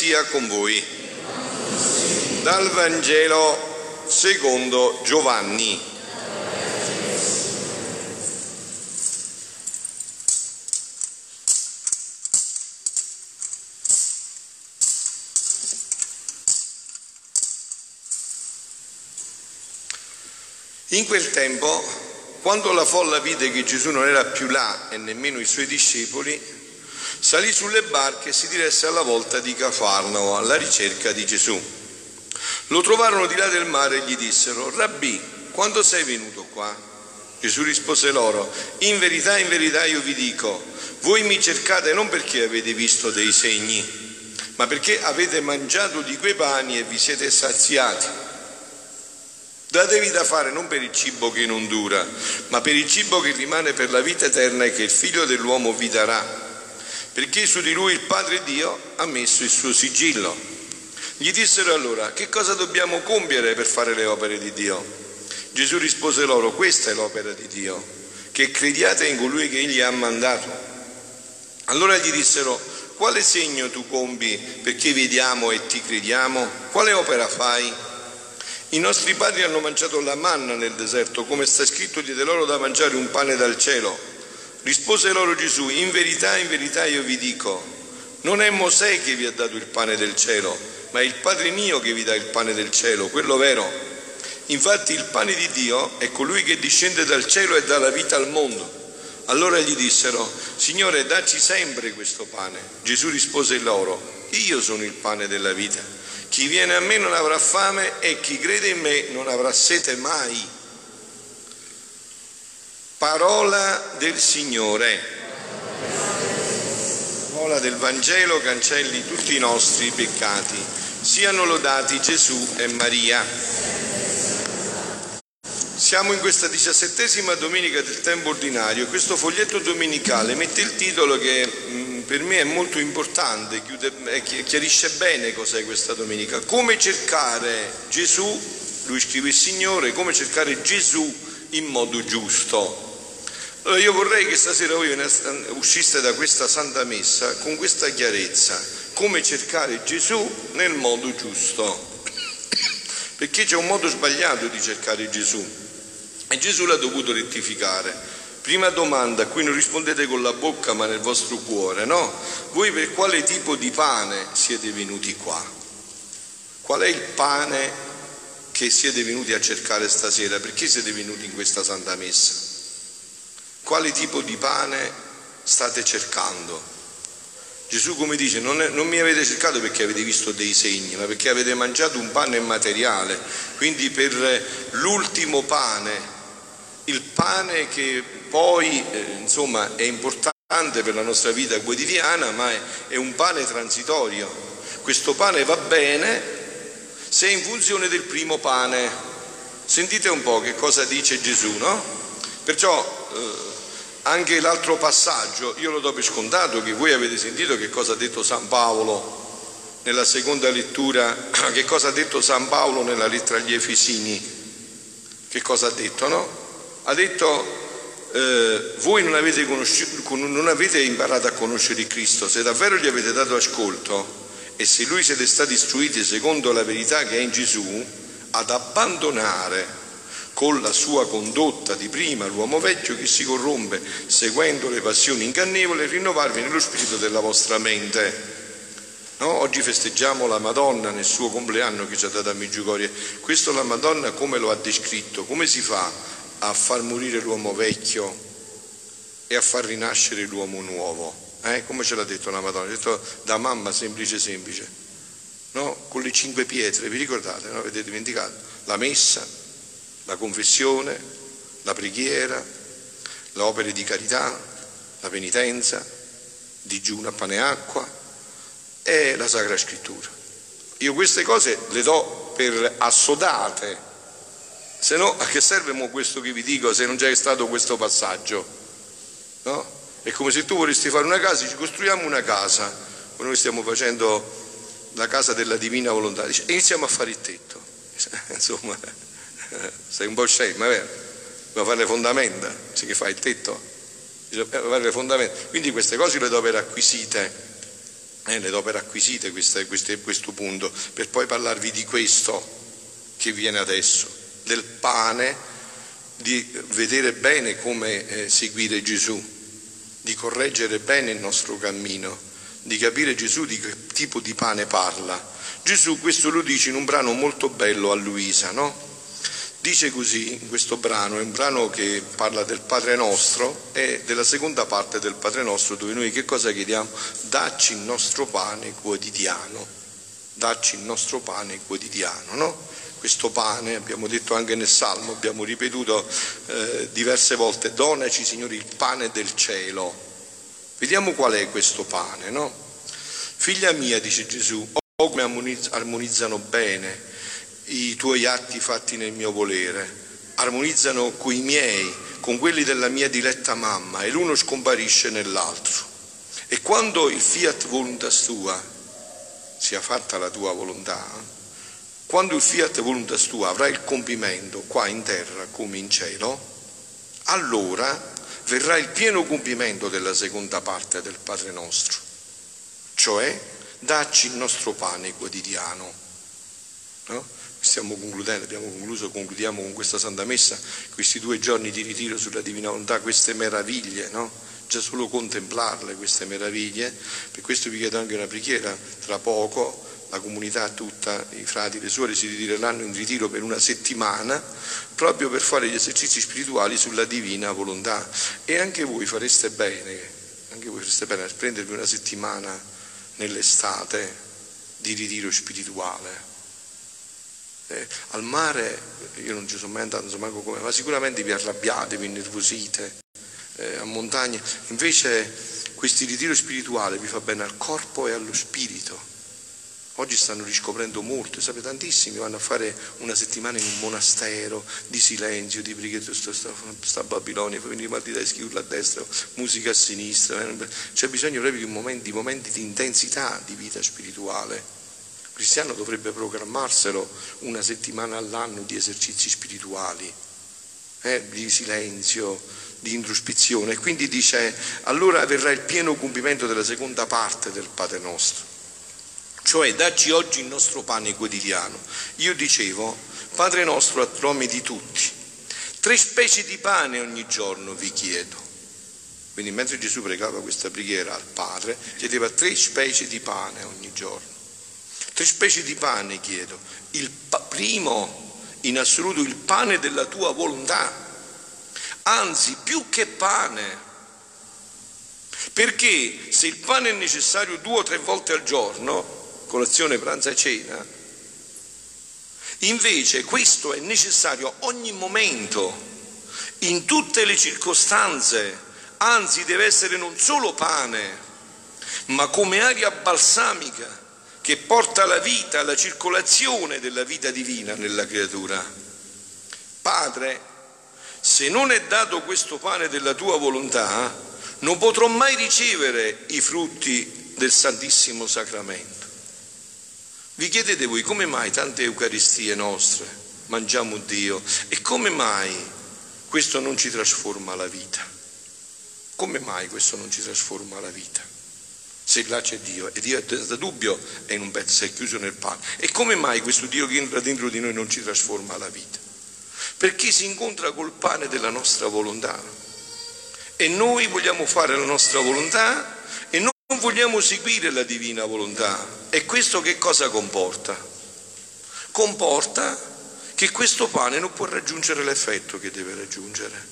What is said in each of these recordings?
Sia con voi. Dal Vangelo secondo Giovanni. In quel tempo, quando la folla vide che Gesù non era più là e nemmeno i suoi discepoli, salì sulle barche e si diresse alla volta di Cafarnao alla ricerca di Gesù. Lo trovarono di là del mare e gli dissero, Rabbì, quando sei venuto qua? Gesù rispose loro, in verità, in verità io vi dico, voi mi cercate non perché avete visto dei segni, ma perché avete mangiato di quei pani e vi siete saziati. Datevi da fare non per il cibo che non dura, ma per il cibo che rimane per la vita eterna e che il figlio dell'uomo vi darà perché su di lui il Padre Dio ha messo il suo sigillo. Gli dissero allora, che cosa dobbiamo compiere per fare le opere di Dio? Gesù rispose loro, questa è l'opera di Dio, che crediate in colui che egli ha mandato. Allora gli dissero, quale segno tu compi perché vediamo e ti crediamo? Quale opera fai? I nostri padri hanno mangiato la manna nel deserto, come sta scritto, diede loro da mangiare un pane dal cielo. Rispose loro Gesù, in verità, in verità io vi dico, non è Mosè che vi ha dato il pane del cielo, ma è il Padre mio che vi dà il pane del cielo, quello vero. Infatti il pane di Dio è colui che discende dal cielo e dà la vita al mondo. Allora gli dissero, Signore, dacci sempre questo pane. Gesù rispose loro, io sono il pane della vita. Chi viene a me non avrà fame e chi crede in me non avrà sete mai. Parola del Signore. Parola del Vangelo cancelli tutti i nostri peccati. Siano lodati Gesù e Maria. Siamo in questa diciassettesima domenica del tempo ordinario. Questo foglietto domenicale mette il titolo che mm, per me è molto importante, chiarisce bene cos'è questa domenica. Come cercare Gesù, lui scrive il Signore, come cercare Gesù in modo giusto. Allora io vorrei che stasera voi usciste da questa Santa Messa con questa chiarezza, come cercare Gesù nel modo giusto. Perché c'è un modo sbagliato di cercare Gesù e Gesù l'ha dovuto rettificare. Prima domanda, a cui non rispondete con la bocca ma nel vostro cuore, no? Voi per quale tipo di pane siete venuti qua? Qual è il pane che siete venuti a cercare stasera? Perché siete venuti in questa Santa Messa? Quale tipo di pane state cercando. Gesù come dice, non, è, non, mi avete cercato perché avete visto dei segni, ma perché avete mangiato un pane materiale, quindi per l'ultimo pane, il pane che poi eh, insomma è importante per la nostra vita quotidiana, ma è, è un pane transitorio. Questo pane va bene se è in funzione del primo pane. Sentite un po' che cosa dice Gesù, no? Perciò eh, anche l'altro passaggio, io lo do per scontato che voi avete sentito che cosa ha detto San Paolo nella seconda lettura, che cosa ha detto San Paolo nella lettera agli Efesini. Che cosa ha detto, no? Ha detto, eh, voi non avete, non avete imparato a conoscere Cristo, se davvero gli avete dato ascolto e se Lui siete stati istruiti secondo la verità che è in Gesù, ad abbandonare con la sua condotta di prima l'uomo vecchio che si corrompe seguendo le passioni ingannevoli e rinnovarvi nello spirito della vostra mente. No? Oggi festeggiamo la Madonna nel suo compleanno che ci ha dato a Meggiugorie. Questo la Madonna come lo ha descritto? Come si fa a far morire l'uomo vecchio e a far rinascere l'uomo nuovo? Eh? Come ce l'ha detto la Madonna? Ha detto da mamma semplice semplice, no? con le cinque pietre, vi ricordate? No? Avete dimenticato? La messa, la confessione, la preghiera, le opere di carità, la penitenza, digiuno a pane e acqua e la Sacra Scrittura. Io queste cose le do per assodate, se no a che serve mo questo che vi dico se non c'è stato questo passaggio? No? È come se tu vorresti fare una casa, ci costruiamo una casa, noi stiamo facendo la casa della divina volontà, dice, iniziamo a fare il tetto. Insomma, sei un è vero? Devo fare le fondamenta, sì che fai il tetto, bisogna fare le fondamenta. Quindi queste cose le do per acquisite. eh, le do per acquisite queste, queste, questo punto, per poi parlarvi di questo che viene adesso, del pane, di vedere bene come eh, seguire Gesù, di correggere bene il nostro cammino, di capire Gesù di che tipo di pane parla. Gesù questo lo dice in un brano molto bello a Luisa, no? Dice così in questo brano, è un brano che parla del Padre nostro e della seconda parte del Padre nostro dove noi che cosa chiediamo? Dacci il nostro pane quotidiano, dacci il nostro pane quotidiano, no? Questo pane, abbiamo detto anche nel Salmo, abbiamo ripetuto eh, diverse volte, donaci Signore il pane del cielo. Vediamo qual è questo pane, no? Figlia mia, dice Gesù, oh come armonizzano bene i tuoi atti fatti nel mio volere, armonizzano coi miei, con quelli della mia diletta mamma, e l'uno scomparisce nell'altro. E quando il fiat voluntas tua sia fatta la tua volontà, quando il fiat voluntas tua avrà il compimento qua in terra come in cielo, allora verrà il pieno compimento della seconda parte del Padre nostro, cioè dacci il nostro pane quotidiano. No? Stiamo concludendo, abbiamo concluso, concludiamo con questa Santa Messa, questi due giorni di ritiro sulla Divina Volontà, queste meraviglie, no? già solo contemplarle queste meraviglie, per questo vi chiedo anche una preghiera, tra poco la comunità tutta, i frati le suore si ritireranno in ritiro per una settimana proprio per fare gli esercizi spirituali sulla Divina Volontà e anche voi fareste bene, anche voi fareste bene a prendervi una settimana nell'estate di ritiro spirituale eh, al mare, io non ci sono mai andato, non so manco come, ma sicuramente vi arrabbiate, vi innervosite, eh, a montagna. Invece questi ritiro spirituale vi fa bene al corpo e allo spirito. Oggi stanno riscoprendo molto, sapete, tantissimi vanno a fare una settimana in un monastero di silenzio, di preghiera, sta, sta, sta a Babilonia, poi venire mal di testa, a destra, musica a sinistra. Eh, c'è bisogno proprio di momenti, di momenti di intensità di vita spirituale cristiano dovrebbe programmarselo una settimana all'anno di esercizi spirituali, eh, di silenzio, di introspezione. Quindi dice, allora verrà il pieno compimento della seconda parte del Padre nostro. Cioè, dacci oggi il nostro pane quotidiano. Io dicevo, Padre nostro a nome di tutti, tre specie di pane ogni giorno vi chiedo. Quindi mentre Gesù pregava questa preghiera al Padre, chiedeva tre specie di pane ogni giorno. Tre specie di pane chiedo. Il primo, in assoluto, il pane della tua volontà. Anzi, più che pane. Perché se il pane è necessario due o tre volte al giorno, colazione, pranzo e cena, invece questo è necessario ogni momento, in tutte le circostanze, anzi deve essere non solo pane, ma come aria balsamica che porta la vita, la circolazione della vita divina nella creatura. Padre, se non è dato questo pane della tua volontà, non potrò mai ricevere i frutti del Santissimo Sacramento. Vi chiedete voi come mai tante Eucaristie nostre mangiamo Dio e come mai questo non ci trasforma la vita? Come mai questo non ci trasforma la vita? Se là c'è Dio e Dio è senza dubbio è in un pezzo, è chiuso nel pane. E come mai questo Dio che entra dentro di noi non ci trasforma la vita? Perché si incontra col pane della nostra volontà e noi vogliamo fare la nostra volontà e non vogliamo seguire la divina volontà. E questo che cosa comporta? Comporta che questo pane non può raggiungere l'effetto che deve raggiungere.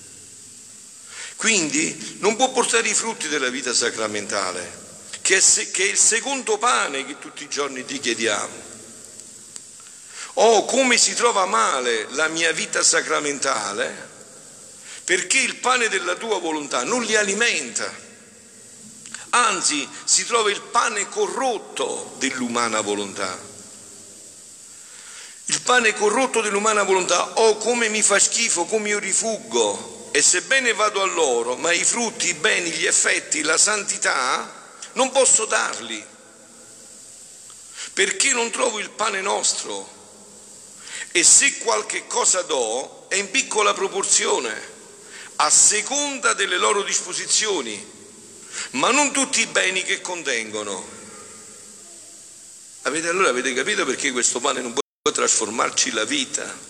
Quindi non può portare i frutti della vita sacramentale, che è, il secondo pane che tutti i giorni ti chiediamo. Oh, come si trova male la mia vita sacramentale, perché il pane della tua volontà non li alimenta, anzi si trova il pane corrotto dell'umana volontà. Il pane corrotto dell'umana volontà, oh come mi fa schifo, come io rifuggo, e sebbene vado a loro, ma i frutti, i beni, gli effetti, la santità, non posso darli, perché non trovo il pane nostro e se qualche cosa do è in piccola proporzione, a seconda delle loro disposizioni, ma non tutti i beni che contengono. Avete, allora avete capito perché questo pane non può trasformarci la vita?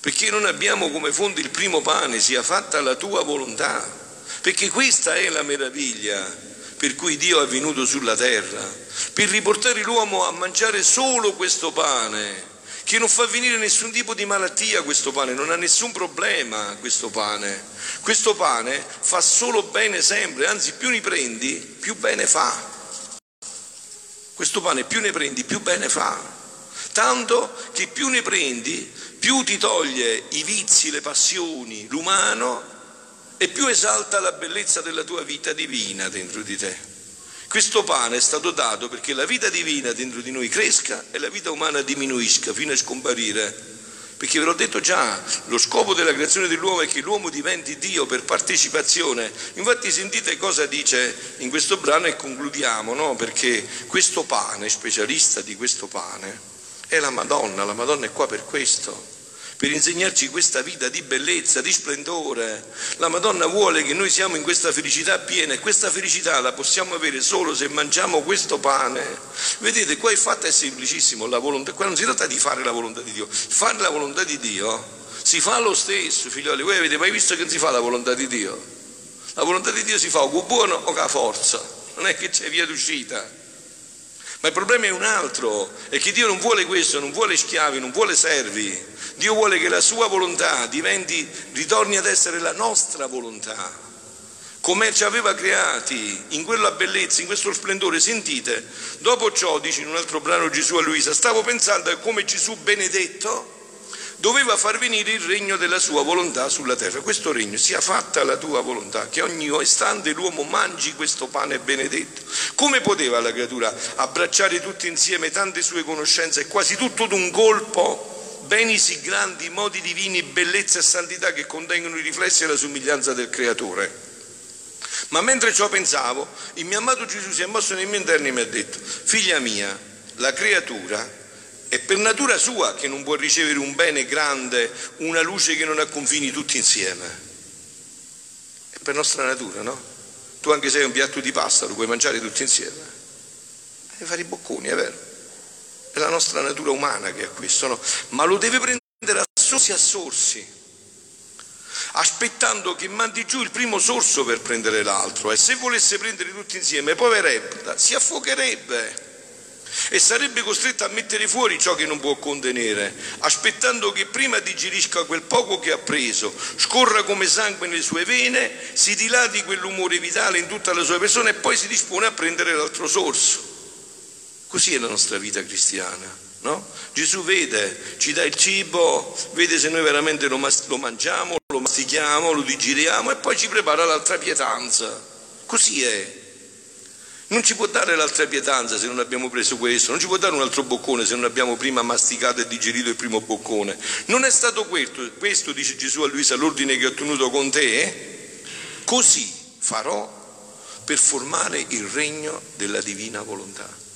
Perché non abbiamo come fondo il primo pane, sia fatta la tua volontà. Perché questa è la meraviglia per cui Dio è venuto sulla terra, per riportare l'uomo a mangiare solo questo pane, che non fa venire nessun tipo di malattia questo pane, non ha nessun problema questo pane. Questo pane fa solo bene sempre, anzi più ne prendi, più bene fa. Questo pane più ne prendi, più bene fa. Tanto che più ne prendi, più ti toglie i vizi, le passioni, l'umano e più esalta la bellezza della tua vita divina dentro di te. Questo pane è stato dato perché la vita divina dentro di noi cresca e la vita umana diminuisca fino a scomparire. Perché ve l'ho detto già, lo scopo della creazione dell'uomo è che l'uomo diventi Dio per partecipazione. Infatti sentite cosa dice in questo brano e concludiamo, no? Perché questo pane, specialista di questo pane, è la Madonna, la Madonna è qua per questo, per insegnarci questa vita di bellezza, di splendore. La Madonna vuole che noi siamo in questa felicità piena e questa felicità la possiamo avere solo se mangiamo questo pane. Vedete, qua il fatto è semplicissimo, la volontà, qua non si tratta di fare la volontà di Dio, fare la volontà di Dio si fa lo stesso, figlioli. Voi avete mai visto che non si fa la volontà di Dio? La volontà di Dio si fa o con buono o con forza, non è che c'è via d'uscita. Ma il problema è un altro, è che Dio non vuole questo, non vuole schiavi, non vuole servi. Dio vuole che la sua volontà diventi, ritorni ad essere la nostra volontà. Come ci aveva creati in quella bellezza, in questo splendore. Sentite, dopo ciò, dice in un altro brano Gesù a Luisa, stavo pensando a come Gesù benedetto doveva far venire il regno della sua volontà sulla terra. Questo regno sia fatta la tua volontà, che ogni istante l'uomo mangi questo pane benedetto. Come poteva la creatura abbracciare tutti insieme tante sue conoscenze e quasi tutto d'un colpo? Beni sì grandi, modi divini, bellezza e santità che contengono i riflessi e la somiglianza del creatore. Ma mentre ciò pensavo, il mio amato Gesù si è mosso nei miei interni e mi ha detto, figlia mia, la creatura è per natura sua che non può ricevere un bene grande, una luce che non ha confini tutti insieme. È per nostra natura, no? Tu anche sei un piatto di pasta, lo puoi mangiare tutti insieme. E fare i bocconi, è vero. È la nostra natura umana che è questo, no? Ma lo deve prendere a sorsi a sorsi, aspettando che mandi giù il primo sorso per prendere l'altro. E se volesse prendere tutti insieme, poverebbe, si affocherebbe e sarebbe costretto a mettere fuori ciò che non può contenere, aspettando che prima digerisca quel poco che ha preso, scorra come sangue nelle sue vene, si dilati quell'umore vitale in tutta la sua persona e poi si dispone a prendere l'altro sorso. Così è la nostra vita cristiana. No? Gesù vede, ci dà il cibo, vede se noi veramente lo, lo mangiamo, lo mastichiamo, lo digeriamo e poi ci prepara l'altra pietanza. Così è. Non ci può dare l'altra pietanza se non abbiamo preso questo, non ci può dare un altro boccone se non abbiamo prima masticato e digerito il primo boccone. Non è stato questo, questo dice Gesù a Luisa, l'ordine che ho tenuto con te, così farò per formare il regno della divina volontà.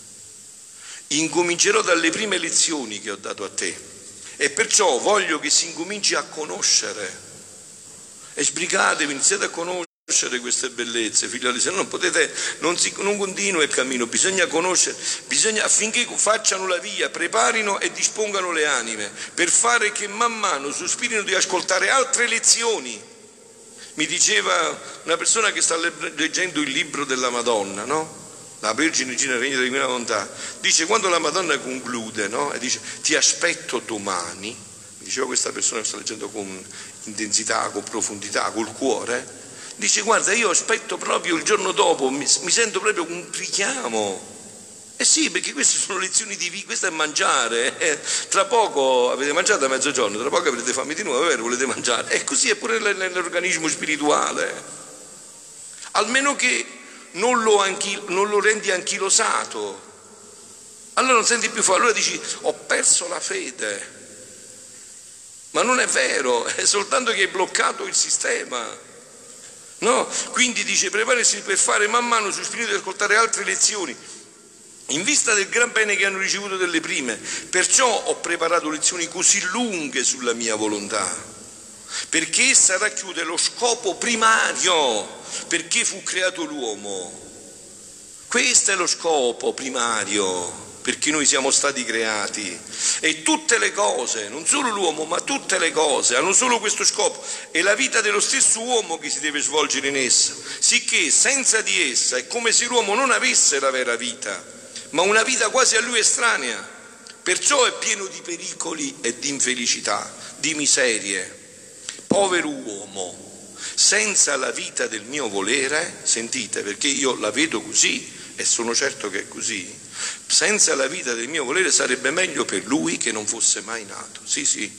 Incomincerò dalle prime lezioni che ho dato a te e perciò voglio che si incominci a conoscere. E sbrigatevi, iniziate a conoscere queste bellezze, figlioli, se no non potete, non, si, non continua il cammino, bisogna conoscere, bisogna affinché facciano la via, preparino e dispongano le anime, per fare che man mano sospirino di ascoltare altre lezioni. Mi diceva una persona che sta leggendo il libro della Madonna, no? La Vergine Regina Regna della Divina Volontà, dice quando la Madonna conclude, no? E dice ti aspetto domani, mi diceva questa persona che sta leggendo con intensità, con profondità, col cuore, Dice guarda io aspetto proprio il giorno dopo, mi, mi sento proprio un richiamo. Eh sì, perché queste sono lezioni di vita, questo è mangiare. Eh, tra poco avete mangiato a mezzogiorno, tra poco avrete fame di nuovo, vero? Volete mangiare. E così è pure nell'organismo spirituale. Almeno che non lo, anchi, non lo rendi anchilosato. Allora non senti più fare, allora dici ho perso la fede. Ma non è vero, è soltanto che hai bloccato il sistema. No? Quindi dice prepararsi per fare man mano sul spirito di ascoltare altre lezioni in vista del gran bene che hanno ricevuto delle prime. Perciò ho preparato lezioni così lunghe sulla mia volontà, perché essa racchiude lo scopo primario perché fu creato l'uomo. Questo è lo scopo primario. perché noi siamo stati creati e tutte le cose, non solo l'uomo, ma tutte le cose hanno solo questo scopo. È la vita dello stesso uomo che si deve svolgere in essa, sicché senza di essa è come se l'uomo non avesse la vera vita, ma una vita quasi a lui estranea. Perciò è pieno di pericoli e di infelicità, di miserie. Povero uomo, senza la vita del mio volere, sentite perché io la vedo così e sono certo che è così, senza la vita del mio volere sarebbe meglio per lui che non fosse mai nato. Sì, sì,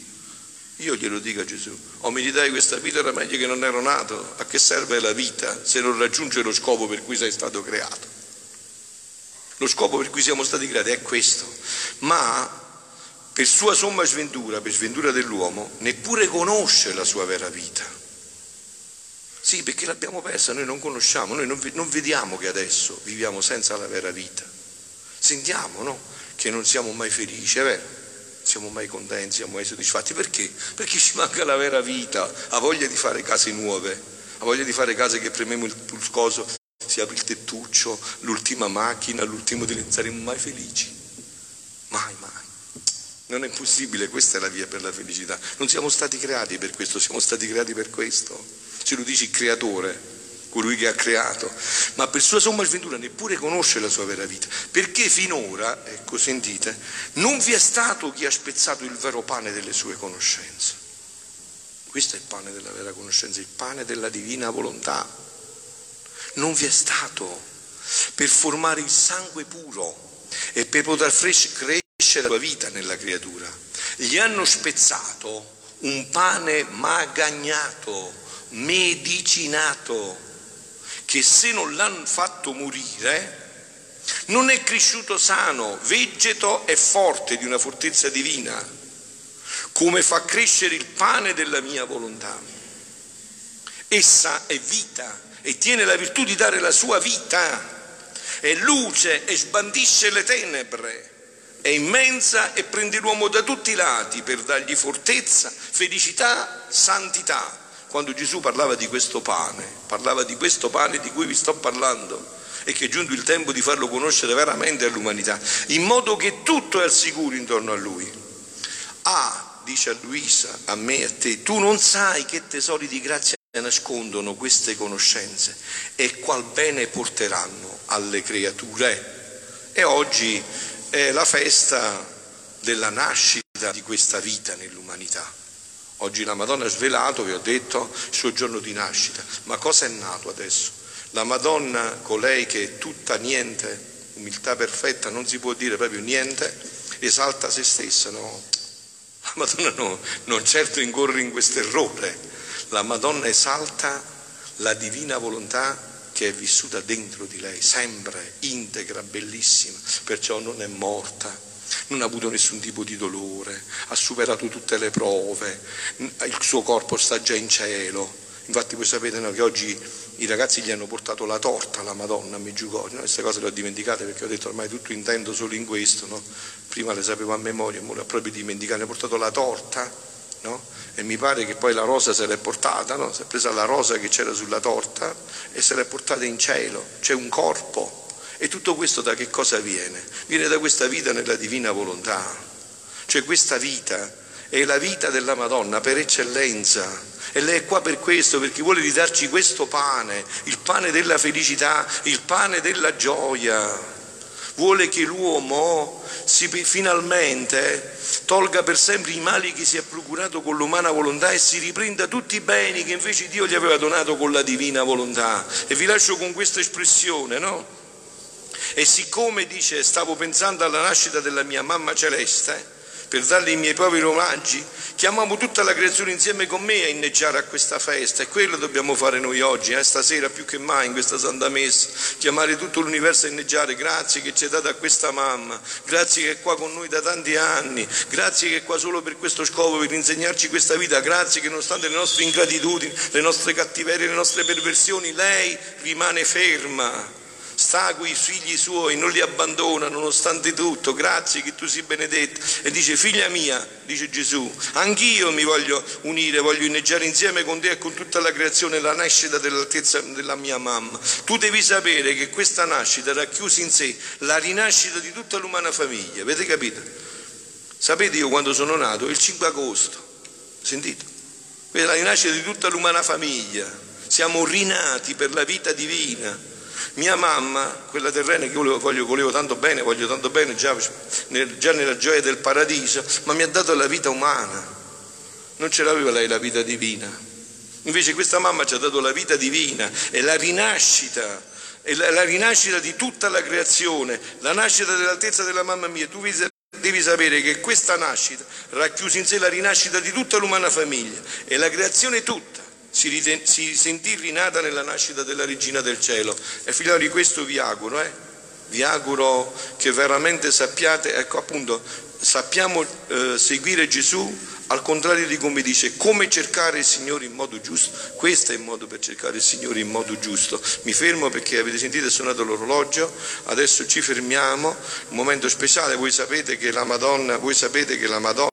io glielo dico a Gesù, o mi dai questa vita era meglio che non ero nato, a che serve la vita se non raggiunge lo scopo per cui sei stato creato? Lo scopo per cui siamo stati creati è questo, ma per sua somma sventura, per sventura dell'uomo, neppure conosce la sua vera vita. Sì, perché l'abbiamo persa, noi non conosciamo, noi non vediamo che adesso viviamo senza la vera vita sentiamo no? che non siamo mai felici, è vero? Non siamo mai contenti, siamo mai soddisfatti. Perché? Perché ci manca la vera vita, ha voglia di fare case nuove, ha voglia di fare case che premiamo il pulscoso, si apre il tettuccio, l'ultima macchina, l'ultimo di saremo mai felici. Mai, mai. Non è possibile, questa è la via per la felicità. Non siamo stati creati per questo, siamo stati creati per questo. Ce lo dice il creatore colui che ha creato, ma per sua somma sventura neppure conosce la sua vera vita, perché finora, ecco sentite, non vi è stato chi ha spezzato il vero pane delle sue conoscenze. Questo è il pane della vera conoscenza, il pane della divina volontà. Non vi è stato per formare il sangue puro e per poter crescere la sua vita nella creatura. Gli hanno spezzato un pane magagnato, medicinato, che se non l'hanno fatto morire non è cresciuto sano, vegeto e forte di una fortezza divina, come fa crescere il pane della mia volontà. Essa è vita e tiene la virtù di dare la sua vita, è luce e sbandisce le tenebre, è immensa e prende l'uomo da tutti i lati per dargli fortezza, felicità, santità quando Gesù parlava di questo pane, parlava di questo pane di cui vi sto parlando e che è giunto il tempo di farlo conoscere veramente all'umanità, in modo che tutto è al sicuro intorno a lui. Ah, dice a Luisa, a me e a te, tu non sai che tesori di grazia nascondono queste conoscenze e qual bene porteranno alle creature. E oggi è la festa della nascita di questa vita nell'umanità. Oggi la Madonna ha svelato, vi ho detto, il suo giorno di nascita. Ma cosa è nato adesso? La Madonna, colei che è tutta niente, umiltà perfetta, non si può dire proprio niente, esalta se stessa, no? La Madonna no, non certo incorre in questo errore. La Madonna esalta la divina volontà che è vissuta dentro di lei, sempre integra, bellissima, perciò non è morta, non ha avuto nessun tipo di dolore, ha superato tutte le prove, il suo corpo sta già in cielo. Infatti voi sapete no, che oggi i ragazzi gli hanno portato la torta alla Madonna a Meggiugorio, no? queste cose le ho dimenticate perché ho detto ormai tutto intendo solo in questo, no? prima le sapevo a memoria, ora le ho proprio dimenticate, hanno portato la torta no? e mi pare che poi la rosa se l'è portata, no? si è presa la rosa che c'era sulla torta e se l'è portata in cielo, c'è un corpo e tutto questo da che cosa viene? Viene da questa vita nella divina volontà. Cioè questa vita è la vita della Madonna per eccellenza. E lei è qua per questo, perché vuole ridarci questo pane, il pane della felicità, il pane della gioia. Vuole che l'uomo si, finalmente tolga per sempre i mali che si è procurato con l'umana volontà e si riprenda tutti i beni che invece Dio gli aveva donato con la divina volontà. E vi lascio con questa espressione, no? E siccome dice stavo pensando alla nascita della mia mamma celeste, per darle i miei poveri omaggi, chiamiamo tutta la creazione insieme con me a inneggiare a questa festa e quello dobbiamo fare noi oggi, eh, stasera più che mai in questa Santa Messa, chiamare tutto l'universo a inneggiare, grazie che ci hai dato a questa mamma, grazie che è qua con noi da tanti anni, grazie che è qua solo per questo scopo, per insegnarci questa vita, grazie che nonostante le nostre ingratitudini, le nostre cattiverie, le nostre perversioni, lei rimane ferma sta con i figli suoi, non li abbandona nonostante tutto, grazie che tu sei benedetto. E dice, figlia mia, dice Gesù, anch'io mi voglio unire, voglio inneggiare insieme con te e con tutta la creazione la nascita dell'altezza della mia mamma. Tu devi sapere che questa nascita racchiusa in sé la rinascita di tutta l'umana famiglia, avete capito? Sapete io quando sono nato? Il 5 agosto, sentite? Questa è la rinascita di tutta l'umana famiglia, siamo rinati per la vita divina mia mamma, quella terrena che io voglio, volevo tanto bene, voglio tanto bene già, già nella gioia del paradiso, ma mi ha dato la vita umana. Non ce l'aveva lei la vita divina. Invece questa mamma ci ha dato la vita divina e la rinascita, è la, la rinascita di tutta la creazione, la nascita dell'altezza della mamma mia. Tu devi sapere che questa nascita racchiude in sé la rinascita di tutta l'umana famiglia e la creazione tutta si, sentì rinata nella nascita della regina del cielo. E figlioli questo vi auguro, eh? vi auguro che veramente sappiate, ecco appunto, sappiamo eh, seguire Gesù al contrario di come dice, come cercare il Signore in modo giusto. Questo è il modo per cercare il Signore in modo giusto. Mi fermo perché avete sentito è suonato l'orologio, adesso ci fermiamo, un momento speciale, voi sapete che la Madonna, voi sapete che la Madonna